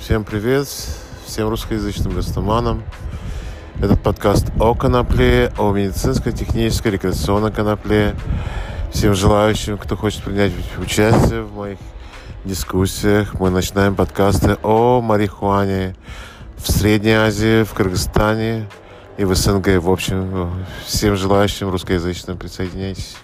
Всем привет, всем русскоязычным гастоманам. Этот подкаст о конопле, о медицинской, технической, рекреационной конопле. Всем желающим, кто хочет принять участие в моих дискуссиях, мы начинаем подкасты о марихуане в Средней Азии, в Кыргызстане и в СНГ. В общем, всем желающим русскоязычным присоединяйтесь.